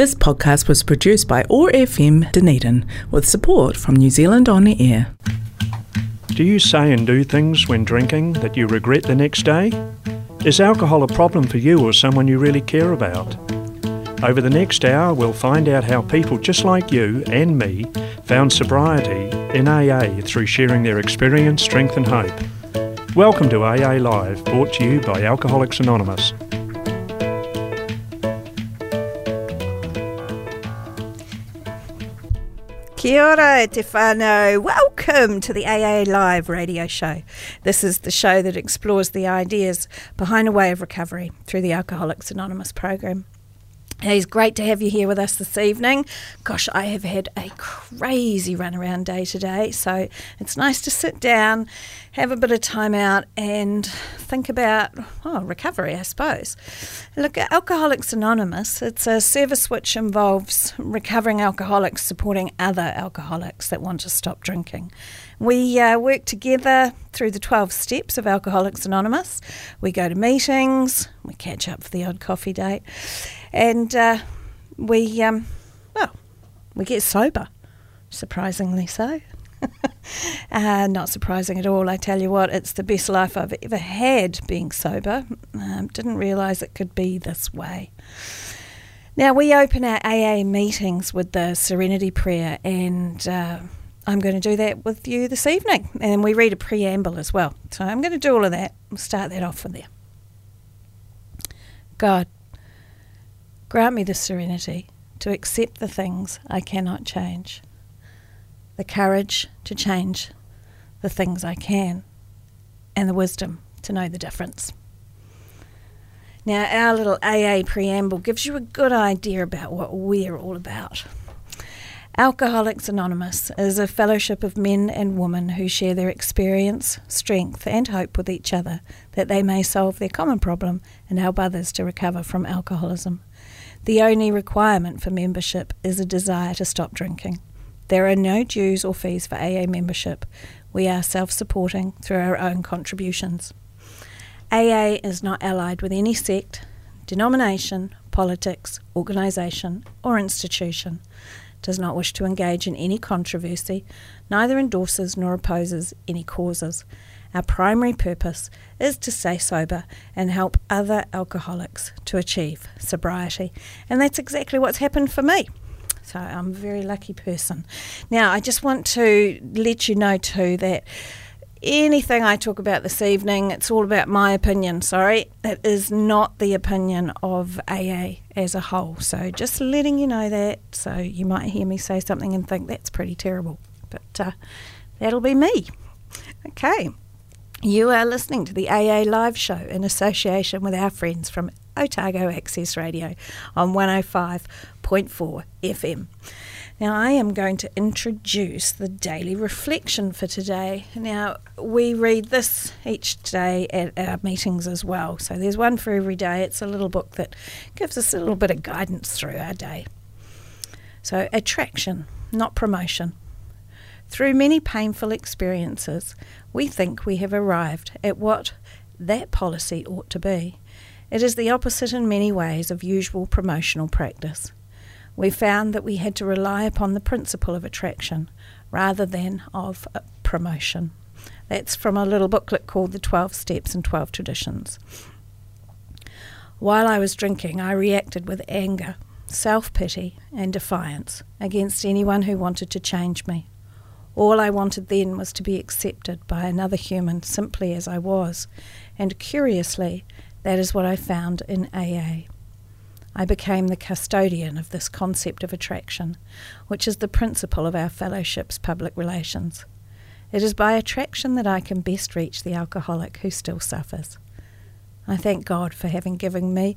This podcast was produced by OAR FM Dunedin with support from New Zealand On Air. Do you say and do things when drinking that you regret the next day? Is alcohol a problem for you or someone you really care about? Over the next hour, we'll find out how people just like you and me found sobriety in AA through sharing their experience, strength, and hope. Welcome to AA Live, brought to you by Alcoholics Anonymous. Kia ora. Welcome to the AA Live radio show. This is the show that explores the ideas behind a way of recovery through the Alcoholics Anonymous program. It's great to have you here with us this evening. Gosh, I have had a crazy run around day today, so it's nice to sit down, have a bit of time out, and think about oh, recovery, I suppose. Look, Alcoholics Anonymous, it's a service which involves recovering alcoholics supporting other alcoholics that want to stop drinking. We uh, work together through the 12 steps of Alcoholics Anonymous. We go to meetings, we catch up for the odd coffee date and uh, we um, well we get sober, surprisingly so. uh, not surprising at all. I tell you what, it's the best life I've ever had being sober. Um, didn't realise it could be this way. Now, we open our AA meetings with the Serenity Prayer, and uh, I'm going to do that with you this evening. And we read a preamble as well. So I'm going to do all of that. We'll start that off from there. God, Grant me the serenity to accept the things I cannot change, the courage to change the things I can, and the wisdom to know the difference. Now, our little AA preamble gives you a good idea about what we're all about. Alcoholics Anonymous is a fellowship of men and women who share their experience, strength, and hope with each other that they may solve their common problem and help others to recover from alcoholism. The only requirement for membership is a desire to stop drinking. There are no dues or fees for AA membership. We are self supporting through our own contributions. AA is not allied with any sect, denomination, politics, organisation, or institution, does not wish to engage in any controversy, neither endorses nor opposes any causes, our primary purpose is to stay sober and help other alcoholics to achieve sobriety. And that's exactly what's happened for me. So I'm a very lucky person. Now, I just want to let you know too that anything I talk about this evening, it's all about my opinion, sorry. It is not the opinion of AA as a whole. So just letting you know that. So you might hear me say something and think that's pretty terrible. But uh, that'll be me. Okay. You are listening to the AA Live Show in association with our friends from Otago Access Radio on 105.4 FM. Now, I am going to introduce the daily reflection for today. Now, we read this each day at our meetings as well. So, there's one for every day. It's a little book that gives us a little bit of guidance through our day. So, attraction, not promotion. Through many painful experiences, we think we have arrived at what that policy ought to be. It is the opposite in many ways of usual promotional practice. We found that we had to rely upon the principle of attraction rather than of uh, promotion. That's from a little booklet called The 12 Steps and 12 Traditions. While I was drinking, I reacted with anger, self pity, and defiance against anyone who wanted to change me. All I wanted then was to be accepted by another human simply as I was, and curiously, that is what I found in AA. I became the custodian of this concept of attraction, which is the principle of our fellowship's public relations. It is by attraction that I can best reach the alcoholic who still suffers. I thank God for having given me,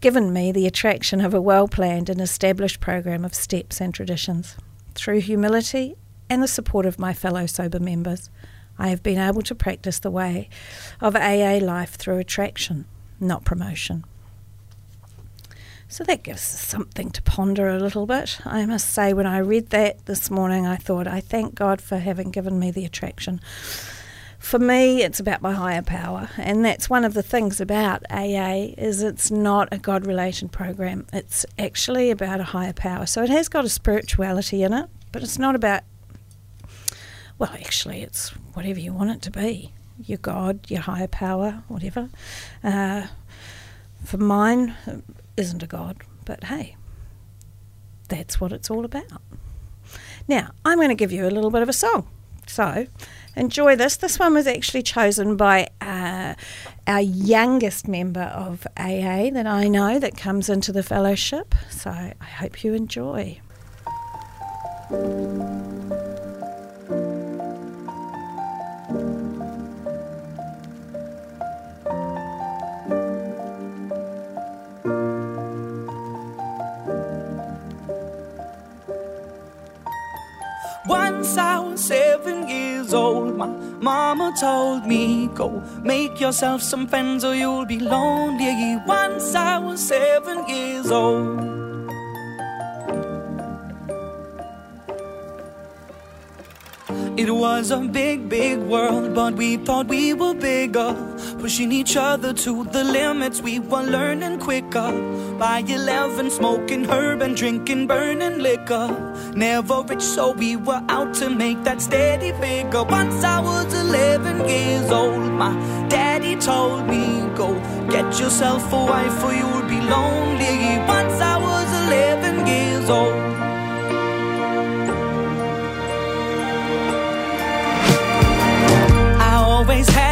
given me the attraction of a well planned and established program of steps and traditions. Through humility and the support of my fellow sober members, I have been able to practice the way of AA life through attraction, not promotion. So that gives us something to ponder a little bit. I must say, when I read that this morning, I thought, I thank God for having given me the attraction for me, it's about my higher power, and that's one of the things about AA is it's not a God-related program. It's actually about a higher power. So it has got a spirituality in it, but it's not about. Well, actually, it's whatever you want it to be. Your God, your higher power, whatever. Uh, for mine, isn't a God, but hey, that's what it's all about. Now, I'm going to give you a little bit of a song. So, enjoy this. This one was actually chosen by uh, our youngest member of AA that I know that comes into the fellowship. So I hope you enjoy. Mama told me, Go make yourself some friends or you'll be lonely. Once I was seven years old. It was a big, big world, but we thought we were bigger. Pushing each other to the limits, we were learning quicker. By 11, smoking herb and drinking burning liquor. Never rich, so we were out to make that steady figure. Once I was 11 years old, my daddy told me, Go get yourself a wife or you'll be lonely. Once I was 11 years old. I always had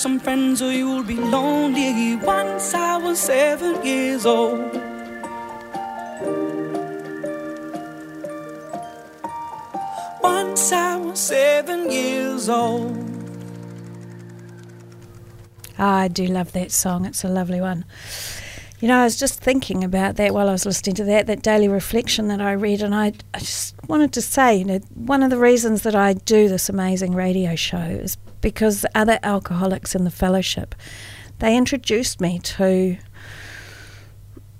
some friends or you'll be lonely. Once I was seven years old. Once I was seven years old. Ah, I do love that song. It's a lovely one. You know, I was just thinking about that while I was listening to that, that daily reflection that I read, and I, I just wanted to say, you know, one of the reasons that I do this amazing radio show is because other alcoholics in the fellowship, they introduced me to,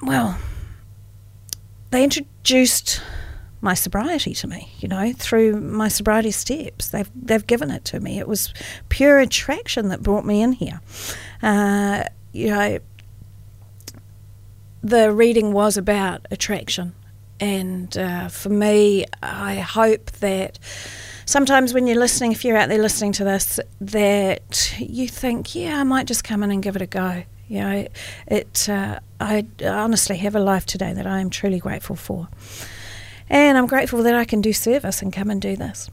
well, they introduced my sobriety to me, you know, through my sobriety steps. They've they've given it to me. It was pure attraction that brought me in here. Uh, you know, the reading was about attraction, and uh, for me, I hope that sometimes when you're listening, if you're out there listening to this, that you think, yeah, I might just come in and give it a go. You know, it. Uh, I honestly have a life today that I am truly grateful for. And I'm grateful that I can do service and come and do this.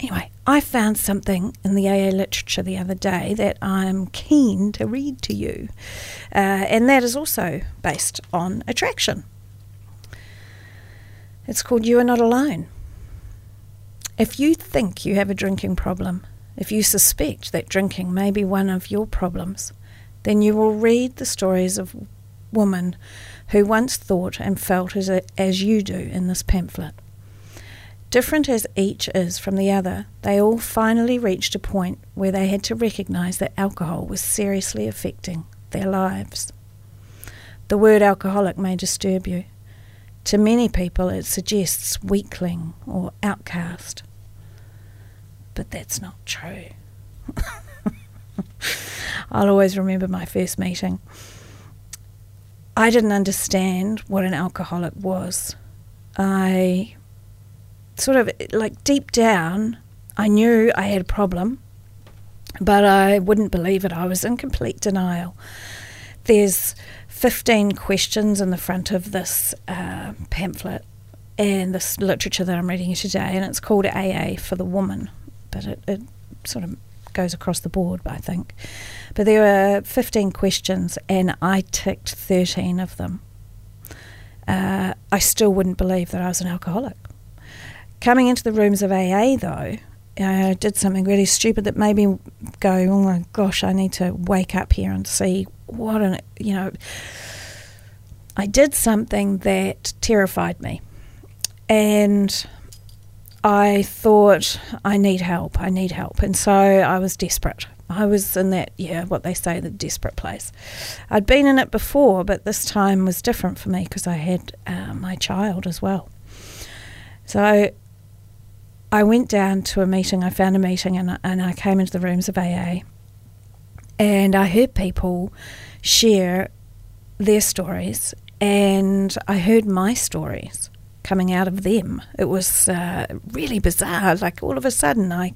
Anyway, I found something in the AA literature the other day that I'm keen to read to you, uh, and that is also based on attraction. It's called You Are Not Alone. If you think you have a drinking problem, if you suspect that drinking may be one of your problems, then you will read the stories of women who once thought and felt as, a, as you do in this pamphlet. Different as each is from the other, they all finally reached a point where they had to recognise that alcohol was seriously affecting their lives. The word alcoholic may disturb you. To many people, it suggests weakling or outcast. But that's not true. I'll always remember my first meeting. I didn't understand what an alcoholic was. I sort of, like deep down, I knew I had a problem, but I wouldn't believe it. I was in complete denial. There's 15 questions in the front of this uh, pamphlet and this literature that I'm reading today, and it's called AA for the Woman, but it, it sort of goes across the board, I think. But there were 15 questions, and I ticked 13 of them. Uh, I still wouldn't believe that I was an alcoholic. Coming into the rooms of AA, though, I did something really stupid that made me go, oh my gosh, I need to wake up here and see what an, you know, I did something that terrified me. And I thought, I need help, I need help. And so I was desperate. I was in that, yeah, what they say, the desperate place. I'd been in it before, but this time was different for me because I had uh, my child as well. So I went down to a meeting, I found a meeting, and, and I came into the rooms of AA. And I heard people share their stories, and I heard my stories coming out of them. It was uh, really bizarre. Like all of a sudden, I,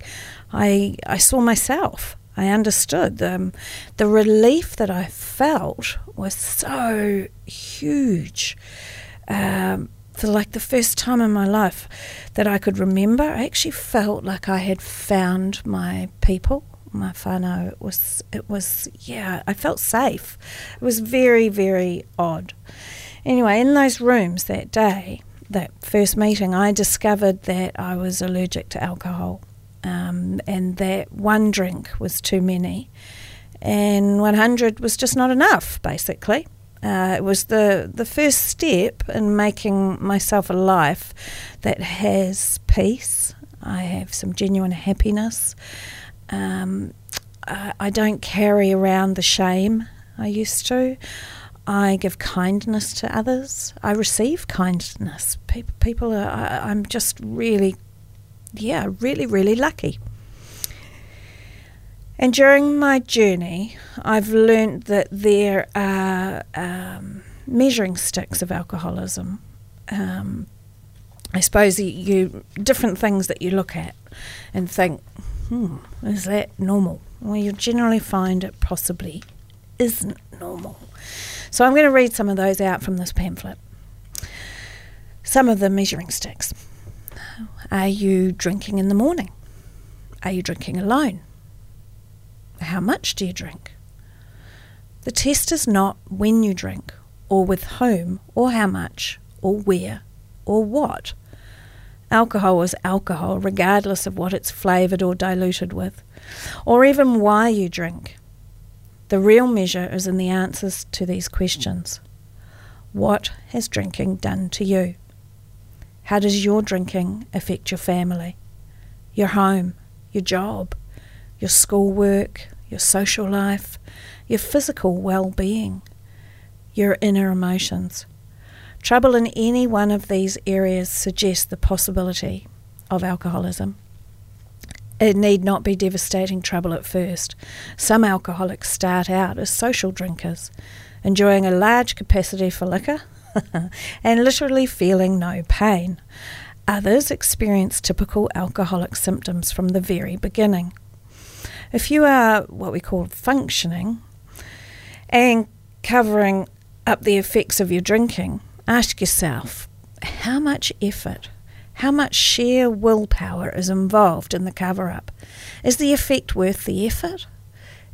I, I saw myself. I understood the um, the relief that I felt was so huge. Um, for like the first time in my life that I could remember, I actually felt like I had found my people, my whānau. It was, it was, yeah, I felt safe. It was very, very odd. Anyway, in those rooms that day, that first meeting, I discovered that I was allergic to alcohol um, and that one drink was too many and 100 was just not enough, basically. Uh, it was the, the first step in making myself a life that has peace. I have some genuine happiness. Um, I, I don't carry around the shame I used to. I give kindness to others. I receive kindness. People, people are, I, I'm just really, yeah, really, really lucky. And during my journey, I've learned that there are um, measuring sticks of alcoholism. Um, I suppose you, you, different things that you look at and think, hmm, is that normal? Well, you generally find it possibly isn't normal. So I'm going to read some of those out from this pamphlet. Some of the measuring sticks. Are you drinking in the morning? Are you drinking alone? How much do you drink? The test is not when you drink, or with whom, or how much, or where, or what. Alcohol is alcohol, regardless of what it's flavoured or diluted with, or even why you drink. The real measure is in the answers to these questions. What has drinking done to you? How does your drinking affect your family, your home, your job, your schoolwork, your social life, your physical well being, your inner emotions? Trouble in any one of these areas suggests the possibility of alcoholism. It need not be devastating trouble at first. Some alcoholics start out as social drinkers, enjoying a large capacity for liquor and literally feeling no pain. Others experience typical alcoholic symptoms from the very beginning. If you are what we call functioning and covering up the effects of your drinking, ask yourself how much effort, how much sheer willpower is involved in the cover up? Is the effect worth the effort?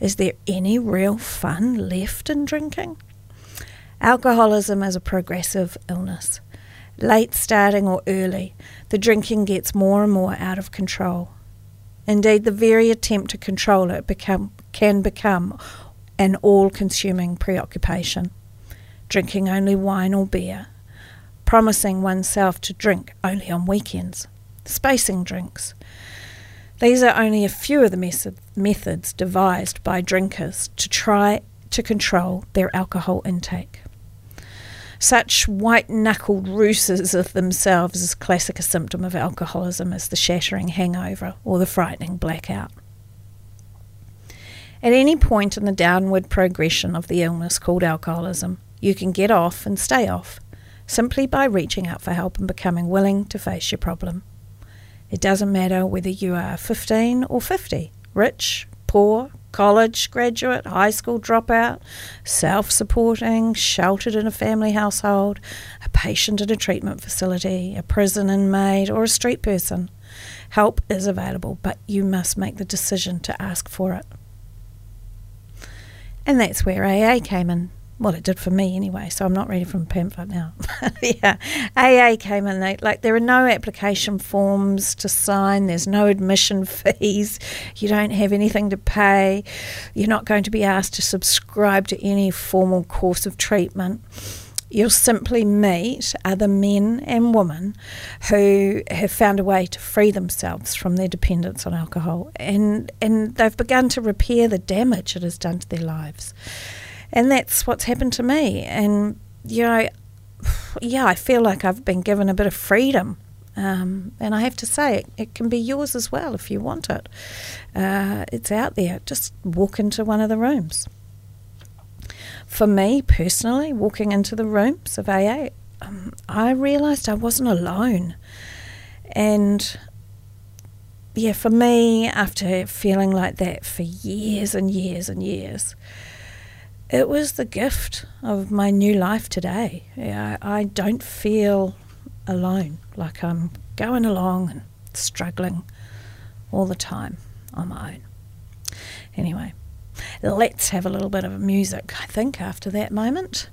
Is there any real fun left in drinking? Alcoholism is a progressive illness. Late starting or early, the drinking gets more and more out of control. Indeed, the very attempt to control it become, can become an all consuming preoccupation. Drinking only wine or beer, promising oneself to drink only on weekends, spacing drinks. These are only a few of the methods devised by drinkers to try to control their alcohol intake. Such white knuckled ruses of themselves is classic a symptom of alcoholism as the shattering hangover or the frightening blackout. At any point in the downward progression of the illness called alcoholism, you can get off and stay off simply by reaching out for help and becoming willing to face your problem. It doesn't matter whether you are 15 or 50, rich, poor, college graduate, high school dropout, self supporting, sheltered in a family household, a patient in a treatment facility, a prison inmate, or a street person. Help is available, but you must make the decision to ask for it. And that's where AA came in well, it did for me anyway, so I'm not ready from pamphlet now. yeah, AA came in. They, like there are no application forms to sign. There's no admission fees. You don't have anything to pay. You're not going to be asked to subscribe to any formal course of treatment. You'll simply meet other men and women who have found a way to free themselves from their dependence on alcohol, and and they've begun to repair the damage it has done to their lives. And that's what's happened to me. And, you know, yeah, I feel like I've been given a bit of freedom. Um, and I have to say, it, it, can be yours as well if you want it. Uh, it's out there. Just walk into one of the rooms. For me personally, walking into the rooms of AA, um, I realised I wasn't alone. And yeah, for me, after feeling like that for years and years and years, it was the gift of my new life today. I, I don't feel alone, like I'm going along and struggling all the time on my own. Anyway, let's have a little bit of music, I think, after that moment.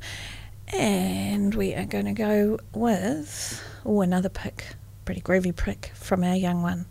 And we are going to go with, oh, another pick, pretty groovy pick from our young one.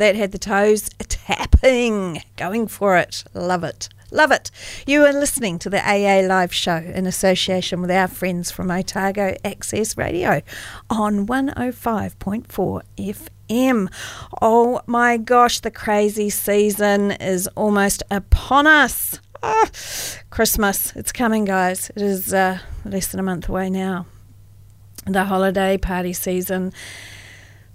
That had the toes tapping. Going for it. Love it. Love it. You are listening to the AA Live Show in association with our friends from Otago Access Radio on 105.4 FM. Oh my gosh, the crazy season is almost upon us. Oh, Christmas, it's coming, guys. It is uh, less than a month away now. The holiday party season.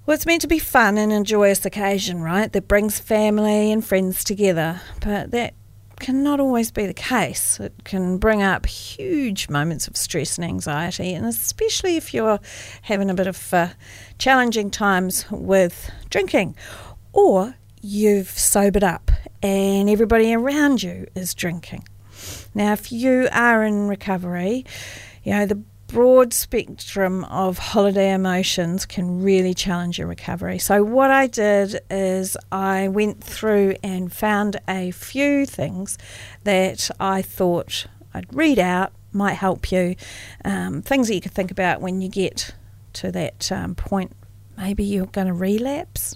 Well, it's meant to be fun and a joyous occasion, right? That brings family and friends together. But that cannot always be the case. It can bring up huge moments of stress and anxiety, and especially if you're having a bit of uh, challenging times with drinking, or you've sobered up and everybody around you is drinking. Now, if you are in recovery, you know, the broad spectrum of holiday emotions can really challenge your recovery. So, what I did is I went through and found a few things that I thought I'd read out, might help you, um, things that you could think about when you get to that um, point. Maybe you're going to relapse.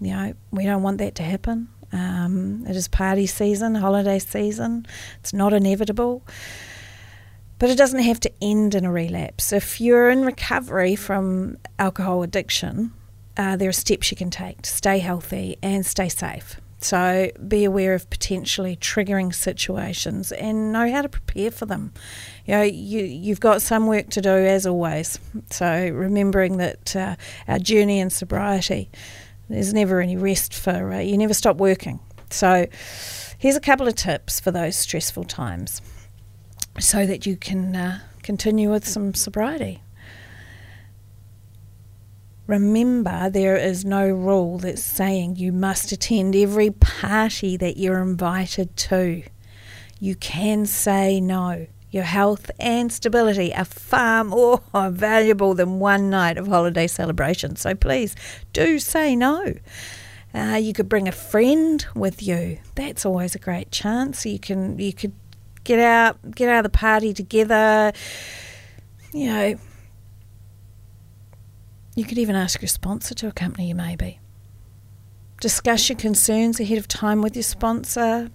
You know, we don't want that to happen. Um, it is party season, holiday season. It's not inevitable. But it doesn't have to end in a relapse. If you're in recovery from alcohol addiction, uh, there are steps you can take to stay healthy and stay safe. So be aware of potentially triggering situations and know how to prepare for them. You know, you you've got some work to do as always. So remembering that uh, our journey in sobriety, there's never any rest for uh, you. Never stop working. So here's a couple of tips for those stressful times so that you can uh, continue with some sobriety. Remember, there is no rule that's saying you must attend every party that you're invited to. You can say no. Your health and stability are far more valuable than one night of holiday celebration. So please do say no. Uh, you could bring a friend with you. That's always a great chance. You can you could get out, get out of the party together. You know, you could even ask your sponsor to accompany you, maybe. Discuss your concerns ahead of time with your sponsor.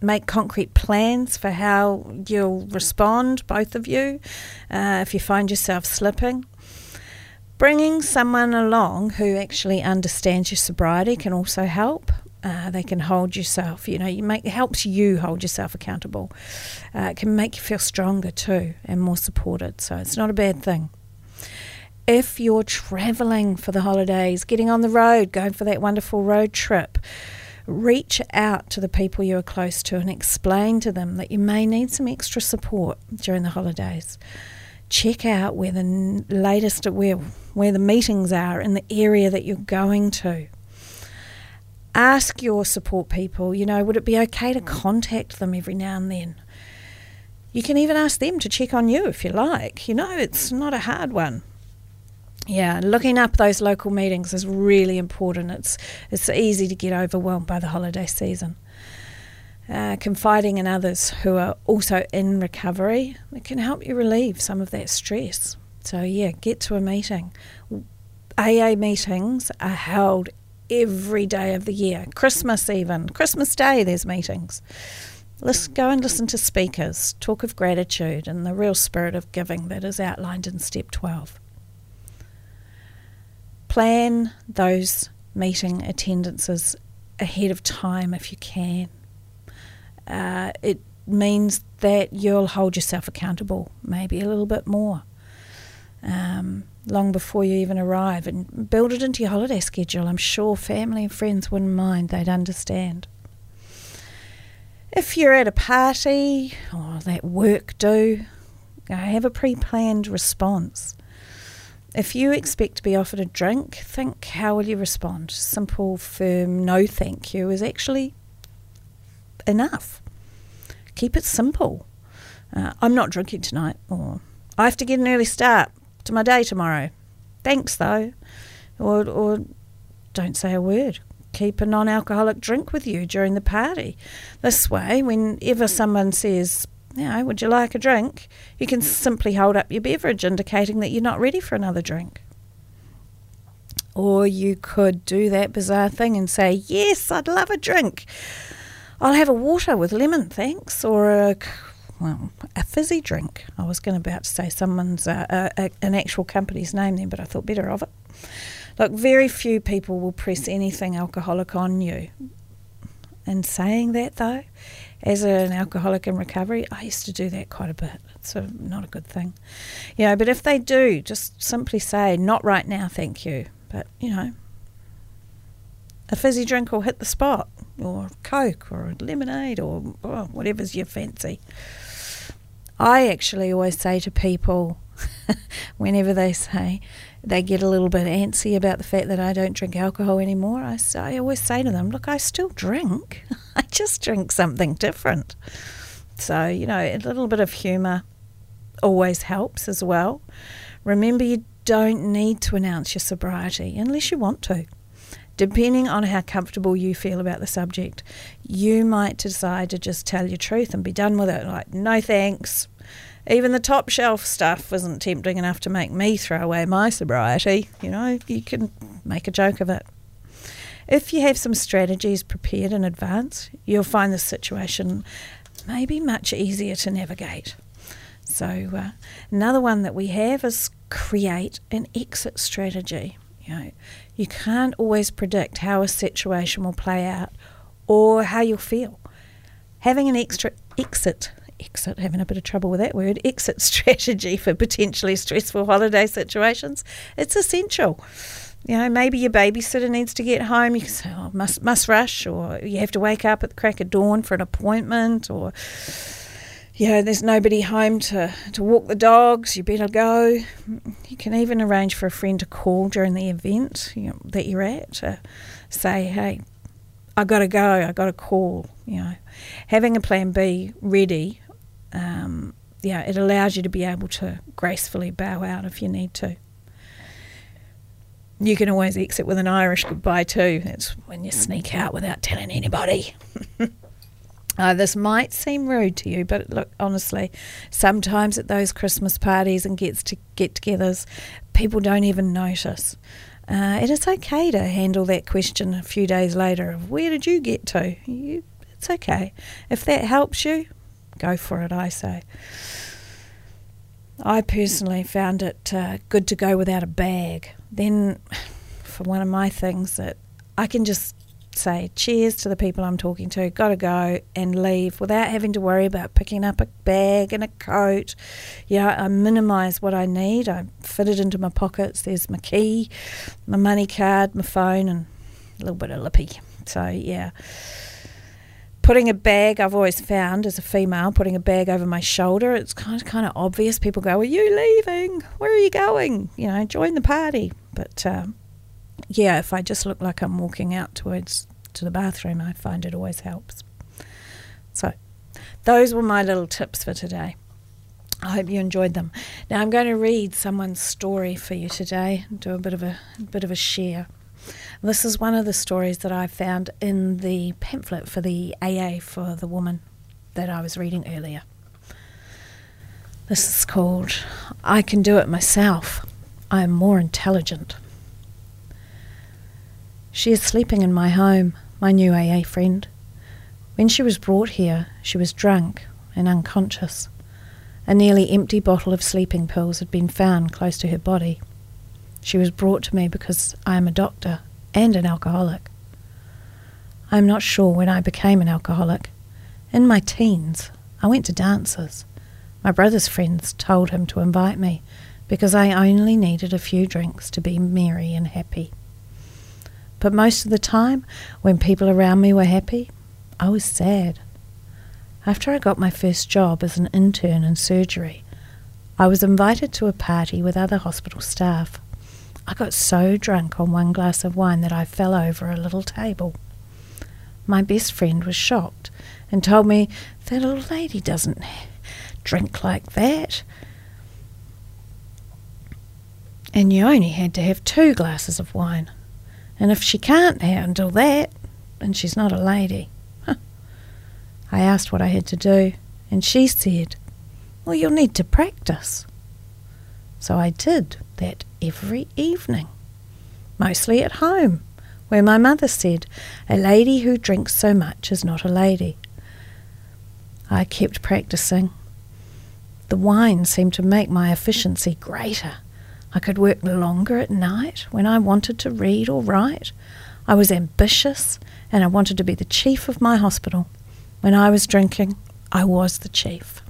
Make concrete plans for how you'll respond, both of you, uh, if you find yourself slipping. Bringing someone along who actually understands your sobriety can also help. Uh, they can hold yourself. You know, you make it helps you hold yourself accountable. Uh, it can make you feel stronger too and more supported. So it's not a bad thing. If you're traveling for the holidays, getting on the road, going for that wonderful road trip, reach out to the people you are close to and explain to them that you may need some extra support during the holidays. Check out where the latest where where the meetings are in the area that you're going to ask your support people, you know, would it be okay to contact them every now and then? You can even ask them to check on you if you like. You know, it's not a hard one. Yeah, looking up those local meetings is really important. It's it's easy to get overwhelmed by the holiday season. Uh, confiding in others who are also in recovery it can help you relieve some of that stress. So yeah, get to a meeting. AA meetings are held every day of the year. Christmas, even. Christmas Day, there's meetings. Let's go and listen to speakers, talk of gratitude and the real spirit of giving that is outlined in step 12. Plan those meeting attendances ahead of time if you can. Uh, it means that you'll hold yourself accountable maybe a little bit more. Um, long before you even arrive and build it into your holiday schedule. I'm sure family and friends wouldn't mind, they'd understand. If you're at a party or that work do, have a pre planned response. If you expect to be offered a drink, think how will you respond? Simple, firm, no thank you is actually enough. Keep it simple. Uh, I'm not drinking tonight, or I have to get an early start to my day tomorrow. Thanks, though. Or, or don't say a word. Keep a non alcoholic drink with you during the party. This way, whenever someone says, you know, would you like a drink? You can simply hold up your beverage, indicating that you're not ready for another drink. Or you could do that bizarre thing and say, Yes, I'd love a drink. I'll have a water with lemon, thanks, or a well, a fizzy drink. I was going about to say someone's uh, uh, uh, an actual company's name then, but I thought better of it. Look, very few people will press anything alcoholic on you. And saying that though, as an alcoholic in recovery, I used to do that quite a bit. It's a, not a good thing, you know. But if they do, just simply say, "Not right now, thank you." But you know, a fizzy drink will hit the spot, or Coke, or lemonade, or oh, whatever's your fancy. I actually always say to people, whenever they say they get a little bit antsy about the fact that I don't drink alcohol anymore, I, I always say to them, Look, I still drink. I just drink something different. So, you know, a little bit of humour always helps as well. Remember, you don't need to announce your sobriety unless you want to. Depending on how comfortable you feel about the subject, you might decide to just tell your truth and be done with it. Like, no thanks. Even the top shelf stuff wasn't tempting enough to make me throw away my sobriety. You know, you can make a joke of it. If you have some strategies prepared in advance, you'll find the situation maybe much easier to navigate. So, uh, another one that we have is create an exit strategy. You know, you can't always predict how a situation will play out or how you'll feel. Having an extra exit exit, having a bit of trouble with that word, exit strategy for potentially stressful holiday situations, it's essential. You know, maybe your babysitter needs to get home. You can say, oh, must, must rush, or you have to wake up at the crack of dawn for an appointment, or you know, there's nobody home to, to walk the dogs, you better go. You can even arrange for a friend to call during the event you know, that you're at to say, hey, I got to go, I got to call. You know, having a plan B ready, um, yeah, it allows you to be able to gracefully bow out if you need to. You can always exit with an Irish goodbye too. That's when you sneak out without telling anybody. Uh, this might seem rude to you, but look, honestly, sometimes at those Christmas parties and gets to get-togethers, people don't even notice. Uh, it is okay to handle that question a few days later of where did you get to? You, it's okay. If that helps you, go for it, I say. I personally found it uh, good to go without a bag. Then, for one of my things, that I can just say cheers to the people I'm talking to, gotta go and leave without having to worry about picking up a bag and a coat. Yeah, I minimise what I need. I fit it into my pockets. There's my key, my money card, my phone, and a little bit of lippy. So, yeah. Putting a bag, I've always found as a female, putting a bag over my shoulder, it's kind of kind of obvious. People go, "Are you leaving? Where are you going? You know, join the party." But um, yeah, if I just look like I'm walking out towards to the bathroom, I find it always helps. So, those were my little tips for today. I hope you enjoyed them. Now I'm going to read someone's story for you today, do a bit of a, a bit of a share. This is one of the stories that I found in the pamphlet for the AA for the woman that I was reading earlier. This is called I Can Do It Myself. I am more intelligent. She is sleeping in my home, my new AA friend. When she was brought here, she was drunk and unconscious. A nearly empty bottle of sleeping pills had been found close to her body. She was brought to me because I am a doctor and an alcoholic. I am not sure when I became an alcoholic. In my teens, I went to dances. My brother's friends told him to invite me because I only needed a few drinks to be merry and happy. But most of the time, when people around me were happy, I was sad. After I got my first job as an intern in surgery, I was invited to a party with other hospital staff. I got so drunk on one glass of wine that I fell over a little table. My best friend was shocked and told me that a lady doesn't drink like that. And you only had to have two glasses of wine. And if she can't handle that, then she's not a lady. Huh. I asked what I had to do, and she said, Well, you'll need to practice. So I did that every evening. mostly at home, where my mother said, A lady who drinks so much is not a lady. I kept practicing. The wine seemed to make my efficiency greater. I could work longer at night when I wanted to read or write. I was ambitious and I wanted to be the chief of my hospital. When I was drinking, I was the chief.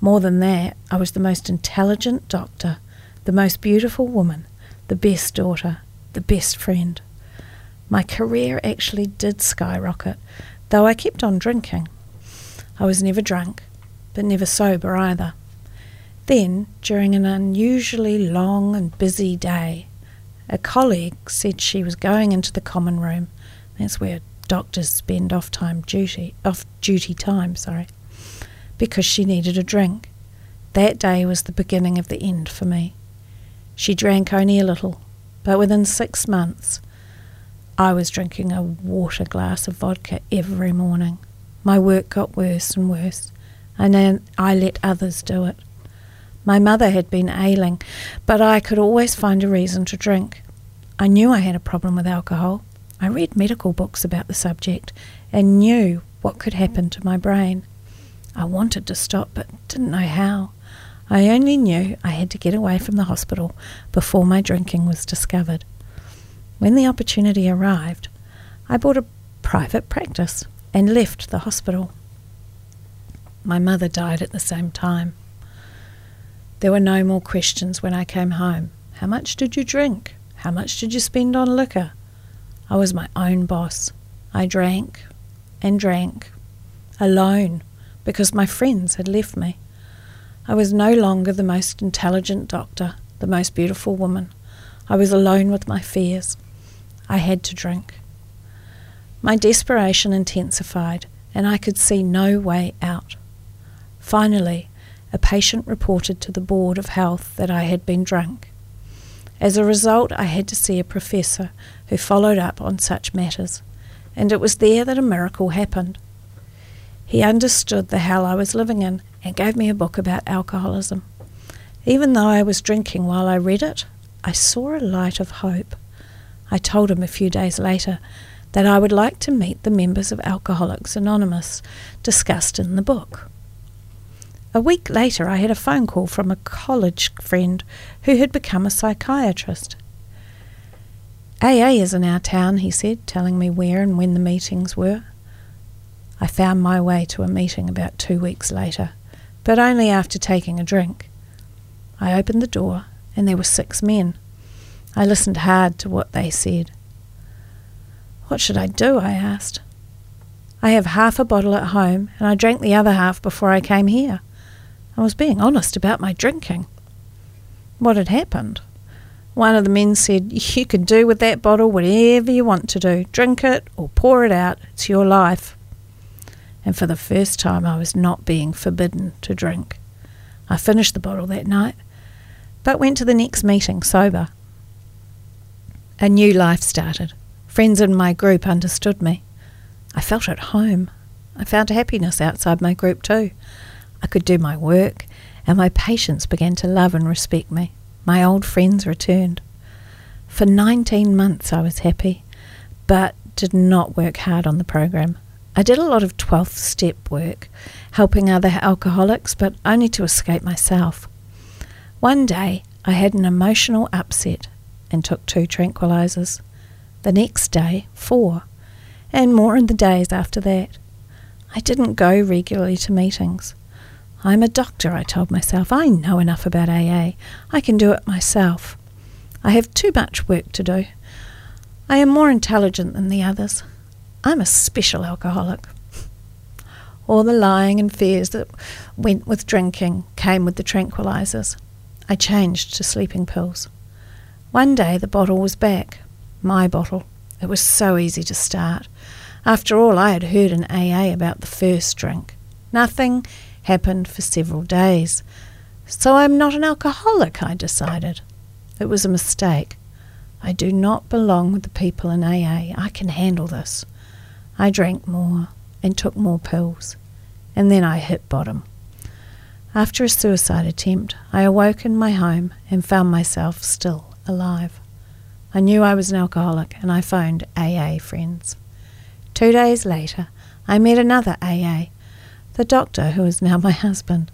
More than that, I was the most intelligent doctor, the most beautiful woman, the best daughter, the best friend. My career actually did skyrocket, though I kept on drinking. I was never drunk, but never sober either. Then, during an unusually long and busy day, a colleague said she was going into the common room. That's where doctors spend off time duty off duty time, sorry, because she needed a drink. That day was the beginning of the end for me. She drank only a little, but within six months I was drinking a water glass of vodka every morning. My work got worse and worse, and then I let others do it. My mother had been ailing, but I could always find a reason to drink. I knew I had a problem with alcohol. I read medical books about the subject and knew what could happen to my brain. I wanted to stop, but didn't know how. I only knew I had to get away from the hospital before my drinking was discovered. When the opportunity arrived, I bought a private practice and left the hospital. My mother died at the same time. There were no more questions when I came home. How much did you drink? How much did you spend on liquor? I was my own boss. I drank and drank alone because my friends had left me. I was no longer the most intelligent doctor, the most beautiful woman. I was alone with my fears. I had to drink. My desperation intensified, and I could see no way out. Finally, a patient reported to the Board of Health that I had been drunk. As a result, I had to see a professor who followed up on such matters, and it was there that a miracle happened. He understood the hell I was living in and gave me a book about alcoholism. Even though I was drinking while I read it, I saw a light of hope. I told him a few days later that I would like to meet the members of Alcoholics Anonymous discussed in the book. A week later, I had a phone call from a college friend who had become a psychiatrist. AA is in our town, he said, telling me where and when the meetings were. I found my way to a meeting about two weeks later, but only after taking a drink. I opened the door, and there were six men. I listened hard to what they said. What should I do? I asked. I have half a bottle at home, and I drank the other half before I came here. I was being honest about my drinking. What had happened? One of the men said, You can do with that bottle whatever you want to do. Drink it or pour it out. It's your life. And for the first time, I was not being forbidden to drink. I finished the bottle that night, but went to the next meeting sober. A new life started. Friends in my group understood me. I felt at home. I found happiness outside my group too. I could do my work, and my patients began to love and respect me. My old friends returned. For 19 months I was happy, but did not work hard on the program. I did a lot of 12th step work, helping other alcoholics, but only to escape myself. One day I had an emotional upset and took two tranquilizers. The next day, four, and more in the days after that. I didn't go regularly to meetings. I'm a doctor, I told myself. I know enough about AA. I can do it myself. I have too much work to do. I am more intelligent than the others. I'm a special alcoholic. All the lying and fears that went with drinking came with the tranquilizers. I changed to sleeping pills. One day the bottle was back. My bottle. It was so easy to start. After all, I had heard in AA about the first drink. Nothing happened for several days. So I'm not an alcoholic, I decided. It was a mistake. I do not belong with the people in AA. I can handle this. I drank more and took more pills, and then I hit bottom. After a suicide attempt, I awoke in my home and found myself still alive. I knew I was an alcoholic and I phoned AA friends. Two days later, I met another AA, the doctor who is now my husband.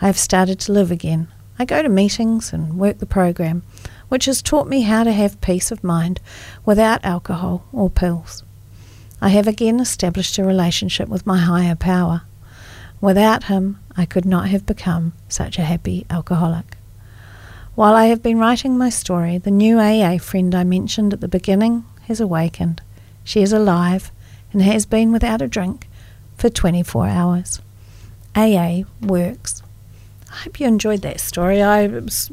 I have started to live again. I go to meetings and work the program, which has taught me how to have peace of mind without alcohol or pills. I have again established a relationship with my higher power. Without him, I could not have become such a happy alcoholic. While I have been writing my story, the new AA friend I mentioned at the beginning has awakened. She is alive and has been without a drink for 24 hours. AA works. I hope you enjoyed that story. I was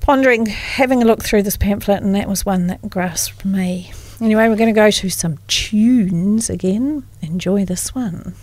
pondering having a look through this pamphlet, and that was one that grasped me. Anyway, we're going to go to some tunes again. Enjoy this one.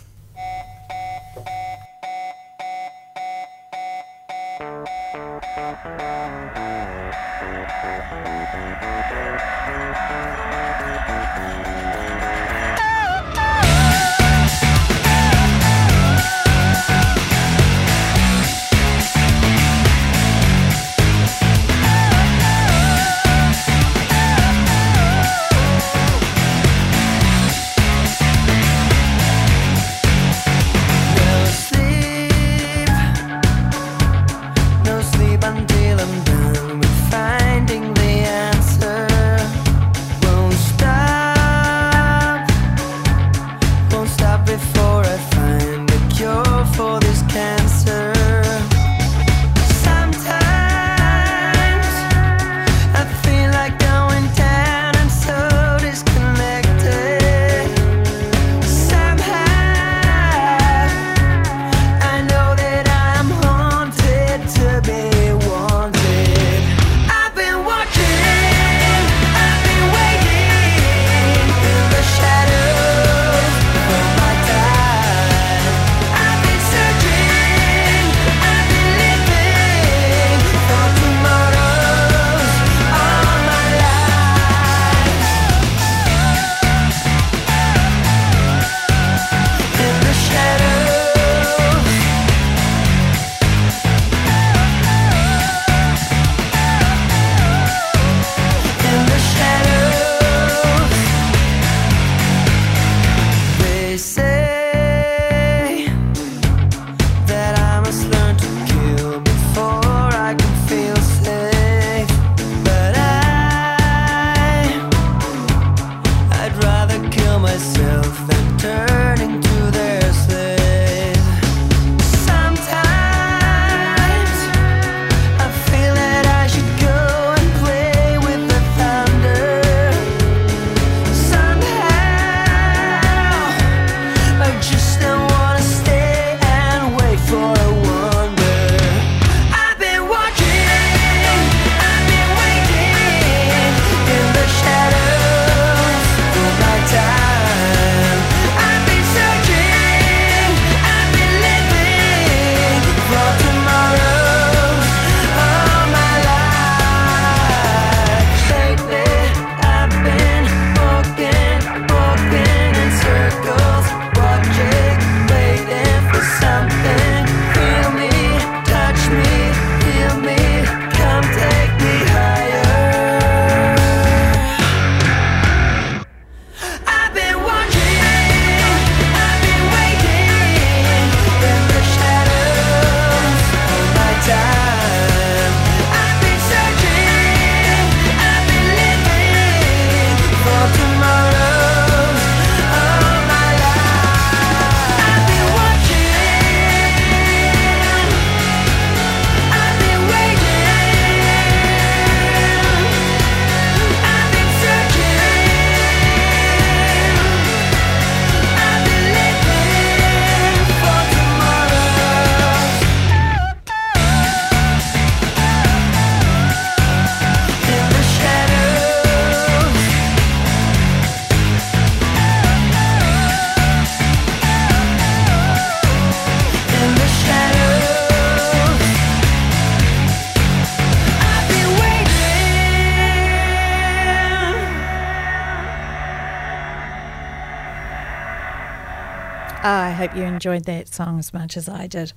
Hope you enjoyed that song as much as I did.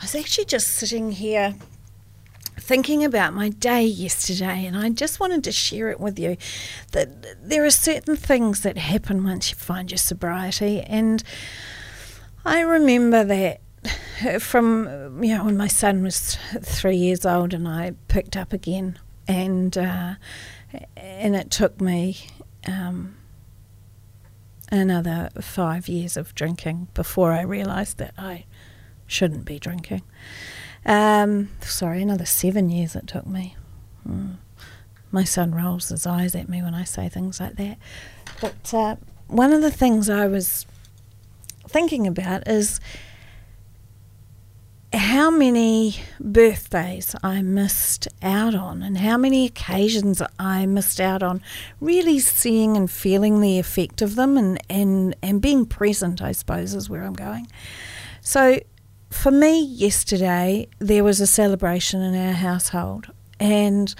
I was actually just sitting here thinking about my day yesterday, and I just wanted to share it with you. That there are certain things that happen once you find your sobriety, and I remember that from you know when my son was three years old, and I picked up again, and uh, and it took me. Um, another five years of drinking before I realised that I shouldn't be drinking. Um, sorry, another seven years it took me. Mm. My son rolls his eyes at me when I say things like that. But uh, one of the things I was thinking about is how many birthdays I missed out on and how many occasions I missed out on really seeing and feeling the effect of them and, and, and being present, I suppose, is where I'm going. So for me, yesterday, there was a celebration in our household and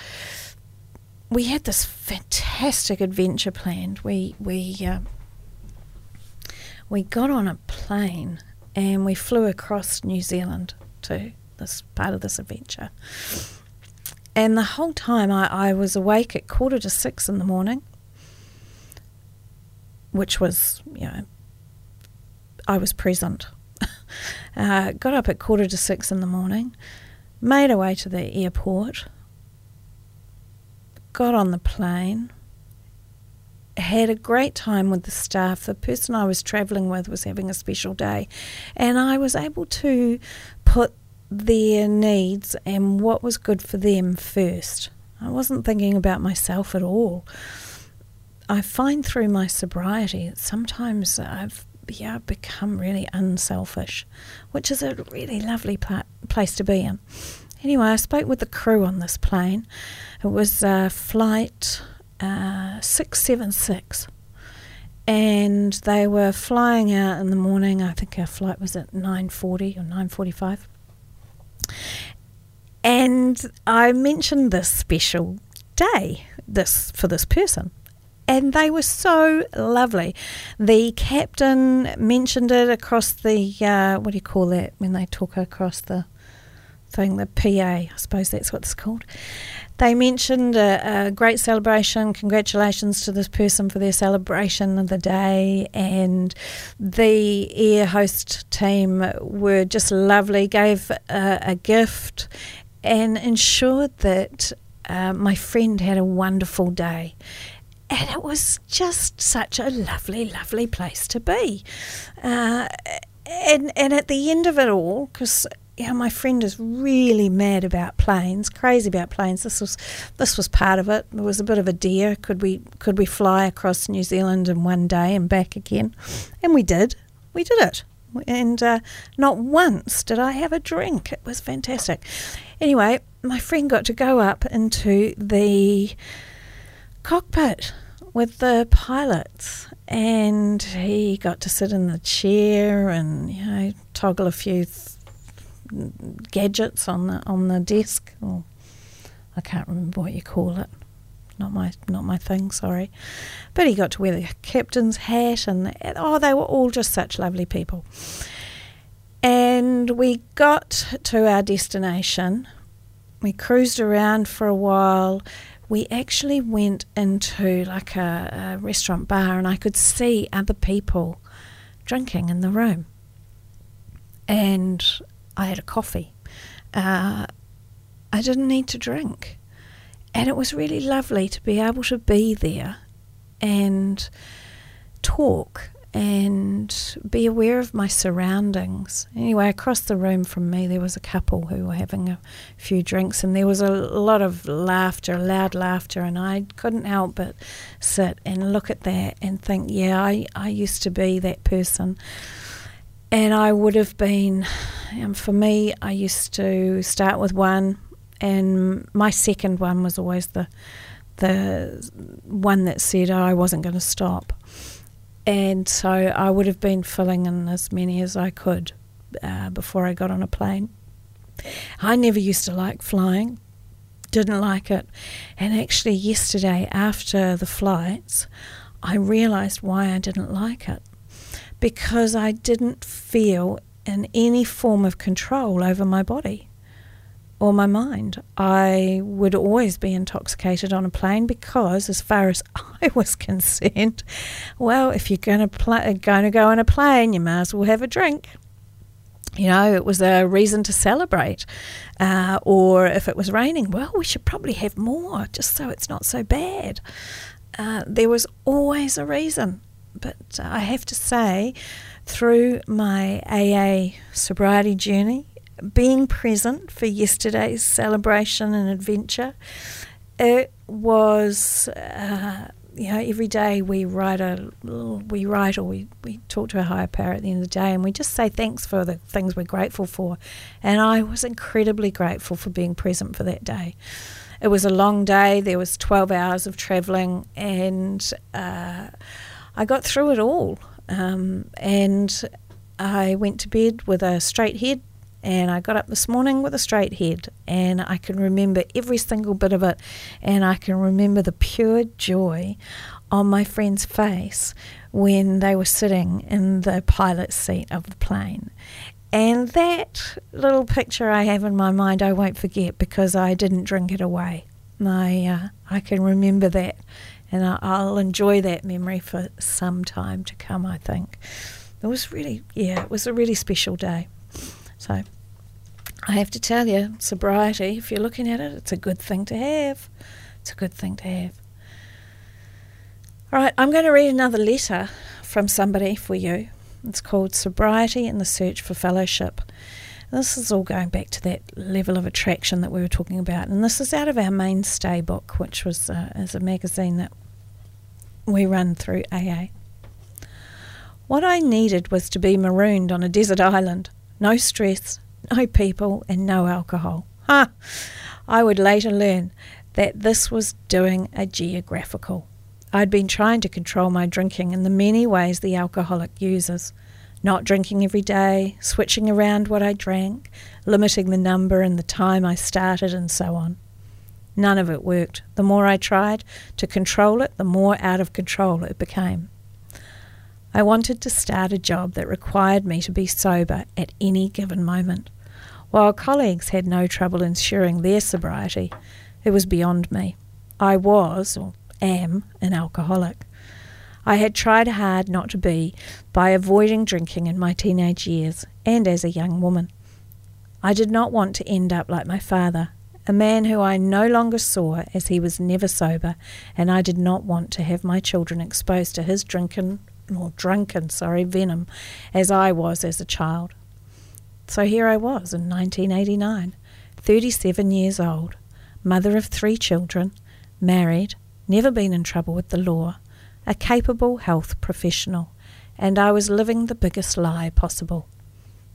we had this fantastic adventure planned. We, we, uh, we got on a plane and we flew across New Zealand to this part of this adventure. And the whole time I, I was awake at quarter to six in the morning, which was, you know, I was present. uh, got up at quarter to six in the morning, made our way to the airport, got on the plane, had a great time with the staff. The person I was travelling with was having a special day, and I was able to put their needs and what was good for them first. I wasn't thinking about myself at all. I find through my sobriety sometimes I've yeah become really unselfish, which is a really lovely pla- place to be in. Anyway, I spoke with the crew on this plane. It was a flight uh, 676 and they were flying out in the morning. I think our flight was at 9:40 or 9:45. And I mentioned this special day this for this person. And they were so lovely. The captain mentioned it across the uh, what do you call that when they talk across the thing, the PA, I suppose that's what it's called. They mentioned a, a, great celebration. Congratulations to this person for their celebration of the day. And the air host team were just lovely, gave a, a gift and ensured that uh, my friend had a wonderful day. And it was just such a lovely, lovely place to be. Uh, and, and at the end of it all, because yeah, my friend is really mad about planes, crazy about planes. This was this was part of it. It was a bit of a dare. Could we could we fly across New Zealand in one day and back again? And we did. We did it. And uh, not once did I have a drink. It was fantastic. Anyway, my friend got to go up into the cockpit with the pilots and he got to sit in the chair and you know toggle a few th- gadgets on the on the desk. Or I can't remember what you call it. Not my not my thing. Sorry, but he got to wear the captain's hat, and oh, they were all just such lovely people. And we got to our destination. We cruised around for a while. We actually went into like a, a restaurant bar, and I could see other people drinking in the room. And I had a coffee. Uh, I didn't need to drink. And it was really lovely to be able to be there and talk and be aware of my surroundings. Anyway, across the room from me, there was a couple who were having a few drinks, and there was a lot of laughter, loud laughter, and I couldn't help but sit and look at that and think, yeah, I, I used to be that person and I would have been, um, for me, I used to start with one, and my second one was always the the one that said oh, I wasn't going to stop, and so I would have been filling in as many as I could uh, before I got on a plane. I never used to like flying, didn't like it, and actually yesterday after the flights, I realised why I didn't like it because I didn't feel in any form of control over my body. or my mind. I would always be intoxicated on a plane because, as far as I was concerned, well, if you're going to pl- going to go on a plane, you may as well have a drink. You know, it was a reason to celebrate. Uh, or if it was raining, well, we should probably have more just so it's not so bad. Uh, there was always a reason. But I have to say, through my AA sobriety journey, being present for yesterday's celebration and adventure, it was. Uh, you know, every day we write a we write or we, we talk to a higher power at the end of the day and we just say thanks for the things we're grateful for. And I was incredibly grateful for being present for that day. It was a long day. There was 12 hours of travelling and uh, I got through it all. Um, and I went to bed with a straight head and I got up this morning with a straight head, and I can remember every single bit of it, and I can remember the pure joy on my friend's face when they were sitting in the pilot's seat of the plane. And that little picture I have in my mind, I won't forget because I didn't drink it away. I, uh, I can remember that, and I'll enjoy that memory for some time to come, I think. It was really, yeah, it was a really special day. So I have to tell you, sobriety, if you're looking at it, it's a good thing to have. It's a good thing to have. All right, I'm going to read another letter from somebody for you. It's called Sobriety and the Search for Fellowship. This is all going back to that level of attraction that we were talking about, and this is out of our mainstay book, which was uh, is a magazine that we run through AA. What I needed was to be marooned on a desert island, no stress, no people, and no alcohol. Ha! I would later learn that this was doing a geographical. I'd been trying to control my drinking in the many ways the alcoholic uses not drinking every day, switching around what I drank, limiting the number and the time I started, and so on. None of it worked. The more I tried to control it, the more out of control it became. I wanted to start a job that required me to be sober at any given moment. While colleagues had no trouble ensuring their sobriety, it was beyond me. I was, or am, an alcoholic. I had tried hard not to be by avoiding drinking in my teenage years and as a young woman. I did not want to end up like my father, a man who I no longer saw as he was never sober, and I did not want to have my children exposed to his drinking or drunken, sorry, venom as I was as a child. So here I was in 1989, 37 years old, mother of three children, married, never been in trouble with the law, a capable health professional, and I was living the biggest lie possible.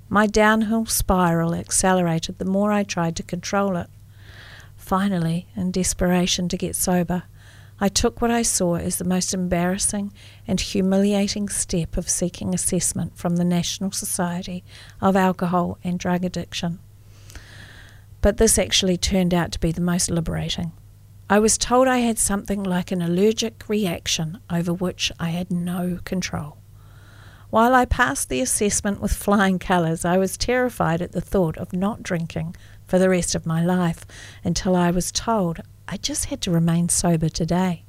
My downhill spiral accelerated the more I tried to control it. Finally, in desperation to get sober, I took what I saw as the most embarrassing and humiliating step of seeking assessment from the National Society of Alcohol and Drug Addiction. But this actually turned out to be the most liberating. I was told I had something like an allergic reaction over which I had no control. While I passed the assessment with flying colours, I was terrified at the thought of not drinking for the rest of my life until I was told I just had to remain sober today.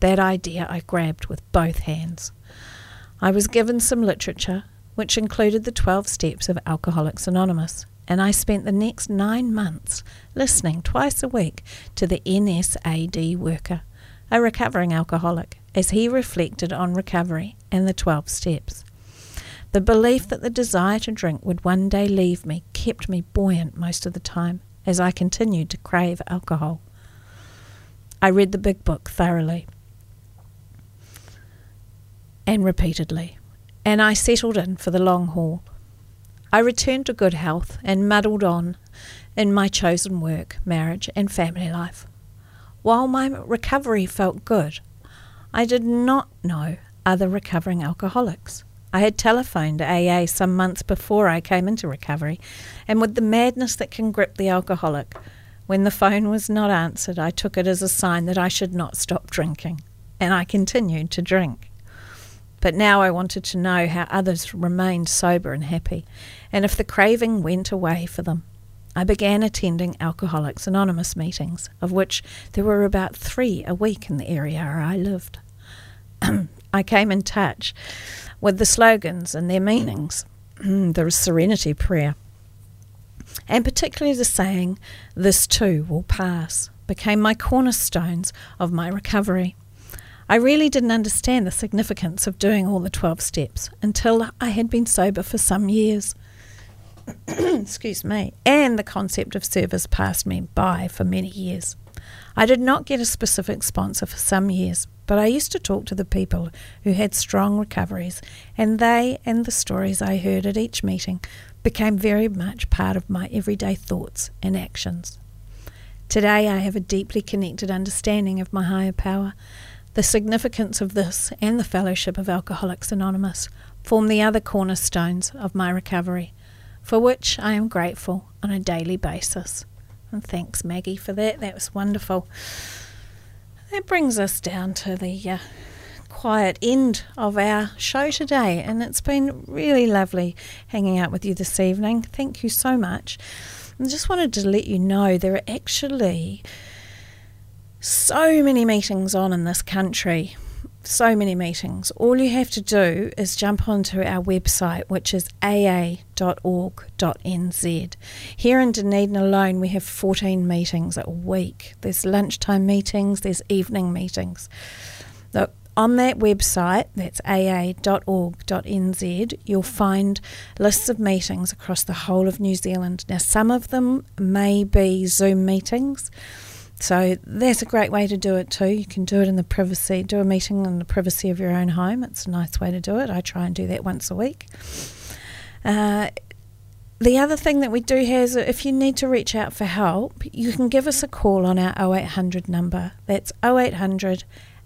That idea I grabbed with both hands. I was given some literature, which included the 12 steps of Alcoholics Anonymous, and I spent the next nine months listening twice a week to the NSAD worker, a recovering alcoholic, as he reflected on recovery and the 12 steps. The belief that the desire to drink would one day leave me kept me buoyant most of the time as I continued to crave alcohol. I read the big book thoroughly and repeatedly, and I settled in for the long haul. I returned to good health and muddled on in my chosen work, marriage, and family life. While my recovery felt good, I did not know other recovering alcoholics. I had telephoned AA some months before I came into recovery, and with the madness that can grip the alcoholic, when the phone was not answered, I took it as a sign that I should not stop drinking, and I continued to drink. But now I wanted to know how others remained sober and happy, and if the craving went away for them. I began attending Alcoholics Anonymous meetings, of which there were about three a week in the area where I lived. I came in touch with the slogans and their meanings. Mm, there was serenity prayer. And particularly the saying, This too will pass, became my cornerstones of my recovery. I really didn't understand the significance of doing all the 12 steps until I had been sober for some years. Excuse me. And the concept of service passed me by for many years. I did not get a specific sponsor for some years, but I used to talk to the people who had strong recoveries, and they and the stories I heard at each meeting became very much part of my everyday thoughts and actions. Today, I have a deeply connected understanding of my higher power. The significance of this and the fellowship of Alcoholics Anonymous form the other cornerstones of my recovery, for which I am grateful on a daily basis. And thanks, Maggie, for that. That was wonderful. That brings us down to the uh, quiet end of our show today, and it's been really lovely hanging out with you this evening. Thank you so much. I just wanted to let you know there are actually so many meetings on in this country so many meetings. All you have to do is jump onto our website, which is aa.org.nz. Here in Dunedin alone, we have 14 meetings a week. There's lunchtime meetings, there's evening meetings. Look, on that website, that's aa.org.nz, you'll find lists of meetings across the whole of New Zealand. Now, some of them may be Zoom meetings. So that's a great way to do it too. You can do it in the privacy, do a meeting in the privacy of your own home. It's a nice way to do it. I try and do that once a week. Uh, the other thing that we do here is if you need to reach out for help, you can give us a call on our 0800 number. That's 0800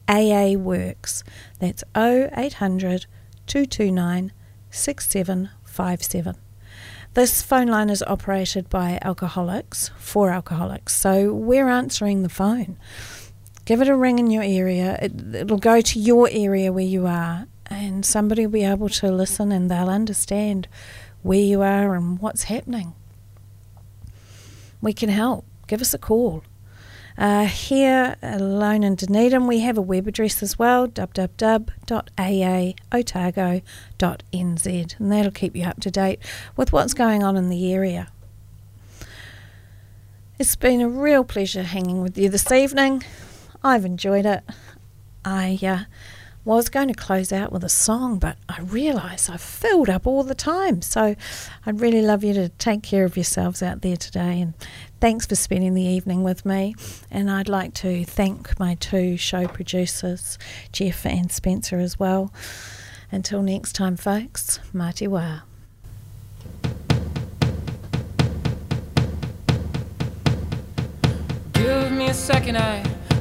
AA Works. That's 0800 229 6757. This phone line is operated by alcoholics for alcoholics, so we're answering the phone. Give it a ring in your area. It, it'll go to your area where you are, and somebody will be able to listen and they'll understand where you are and what's happening. We can help. Give us a call. Uh, here alone in Dunedin, we have a web address as well www.aaotago.nz, and that'll keep you up to date with what's going on in the area. It's been a real pleasure hanging with you this evening. I've enjoyed it. I uh, was going to close out with a song, but I realise I've filled up all the time. So I'd really love you to take care of yourselves out there today. And thanks for spending the evening with me. And I'd like to thank my two show producers, Jeff and Spencer, as well. Until next time, folks, Mā te wā. Give me a second, I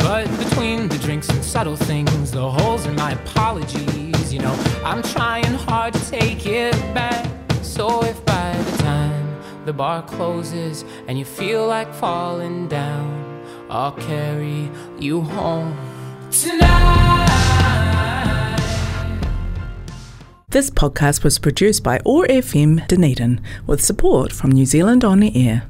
But between the drinks and subtle things, the holes in my apologies, you know, I'm trying hard to take it back. So if by the time the bar closes and you feel like falling down, I'll carry you home tonight. This podcast was produced by OAR FM Dunedin with support from New Zealand On Air.